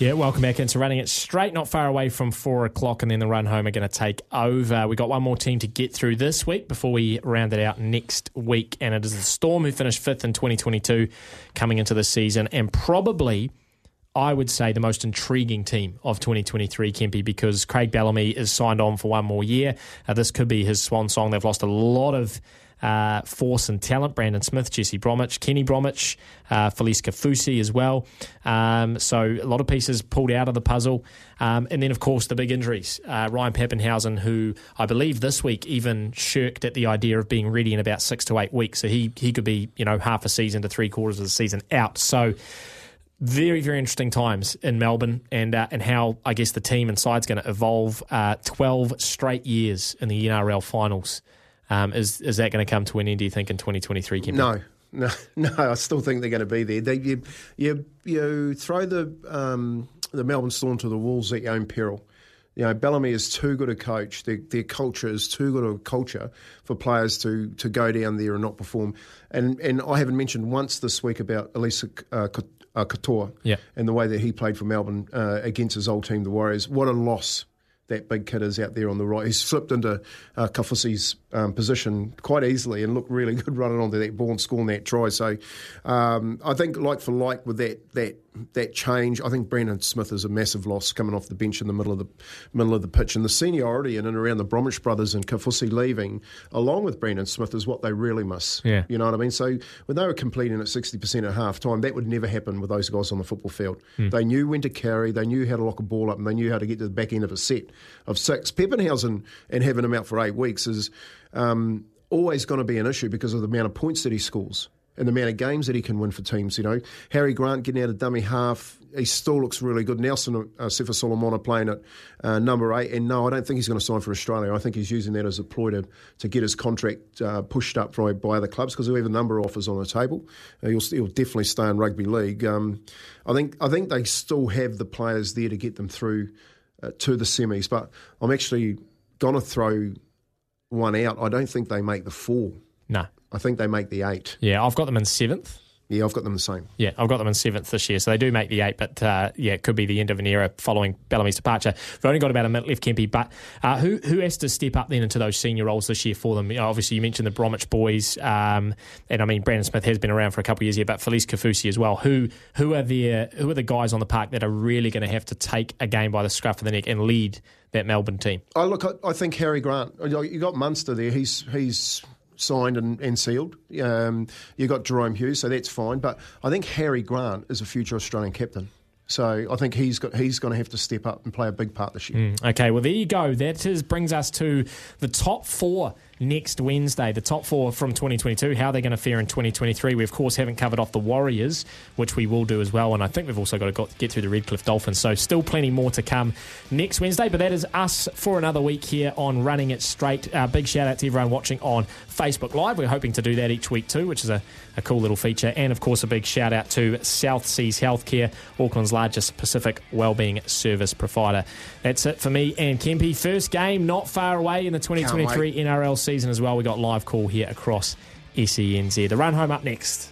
Yeah, welcome back into running it straight, not far away from four o'clock, and then the run home are going to take over. We got one more team to get through this week before we round it out next week, and it is the Storm who finished fifth in 2022 coming into the season, and probably. I would say the most intriguing team of 2023, Kempy, because Craig Bellamy is signed on for one more year. Uh, this could be his swan song. They've lost a lot of uh, force and talent. Brandon Smith, Jesse Bromwich, Kenny Bromwich, uh, Felise Kaufusi as well. Um, so a lot of pieces pulled out of the puzzle. Um, and then, of course, the big injuries. Uh, Ryan Papenhuyzen, who I believe this week even shirked at the idea of being ready in about six to eight weeks. So he, he could be, you know, half a season to three quarters of the season out. So very, very interesting times in Melbourne and uh, and how I guess the team and side's going to evolve. Uh, Twelve straight years in the NRL finals. Um, is is that going to come to an end? Do you think in twenty twenty three? No, no, no. I still think they're going to be there. They, you, you, you throw the um, the Melbourne Storm to the wolves at your own peril. You know, Bellamy is too good a coach. Their, their culture is too good a culture for players to to go down there and not perform. And and I haven't mentioned once this week about Eliesa uh, uh, yeah. and the way that he played for Melbourne uh, against his old team, the Warriors. What a loss that big kid is out there on the right. He's slipped into uh, um, position quite easily and looked really good running onto that ball and scoring that try. So um, I think like for like with that that that change, I think Brandon Smith is a massive loss coming off the bench in the middle of the middle of the pitch, and the seniority in and around the Bromwich brothers and Kaufusi leaving, along with Brandon Smith, is what they really miss. Yeah. you know what I mean. So when they were completing at sixty percent at half time, that would never happen with those guys on the football field. Hmm. They knew when to carry, they knew how to lock a ball up, and they knew how to get to the back end of a set of six. Papenhuyzen and having him out for eight weeks is um, always going to be an issue because of the amount of points that he scores and the amount of games that he can win for teams. You know, Harry Grant getting out of dummy half, he still looks really good. Nelson uh, Sefa Solomona playing at uh, number eight, and no, I don't think he's going to sign for Australia. I think he's using that as a ploy to, to get his contract uh, pushed up by, by other clubs because we have a number of offers on the table. Uh, he'll, he'll definitely stay in rugby league. Um, I think I think they still have the players there to get them through uh, to the semis, but I'm actually going to throw one out. I don't think they make the four. No. I think they make the eight. Yeah, I've got them in seventh. Yeah, I've got them the same. Yeah, I've got them in seventh this year, so they do make the eight. But uh, yeah, it could be the end of an era following Bellamy's departure. We've only got about a minute left, Kempy. But uh, who who has to step up then into those senior roles this year for them? You know, obviously, you mentioned the Bromwich boys, um, and I mean Brandon Smith has been around for a couple of years here, but Felise Kaufusi as well. Who who are the who are the guys on the park that are really going to have to take a game by the scruff of the neck and lead that Melbourne team? I look. I, I think Harry Grant. You got Munster there. He's he's signed and, and sealed. Um, you got Jahrome Hughes, so that's fine. But I think Harry Grant is a future Australian captain. So I think he's got he's going to have to step up and play a big part this year. Mm, okay, well there you go. That is, brings us to the top four next Wednesday. The top four from 2022. How they're going to fare in 2023. We of course haven't covered off the Warriors, which we will do as well. And I think we've also got to get through the Redcliffe Dolphins. So still plenty more to come next Wednesday. But that is us for another week here on Running It Straight. Uh, big shout out to everyone watching on Facebook Live. We're hoping to do that each week too, which is a, a cool little feature. And of course, a big shout out to South Seas Healthcare, Auckland's largest Pacific wellbeing service provider. That's it for me and Kempy. First game not far away in the 2023 NRL season as well. We got live call here across SENZ. The run home up next.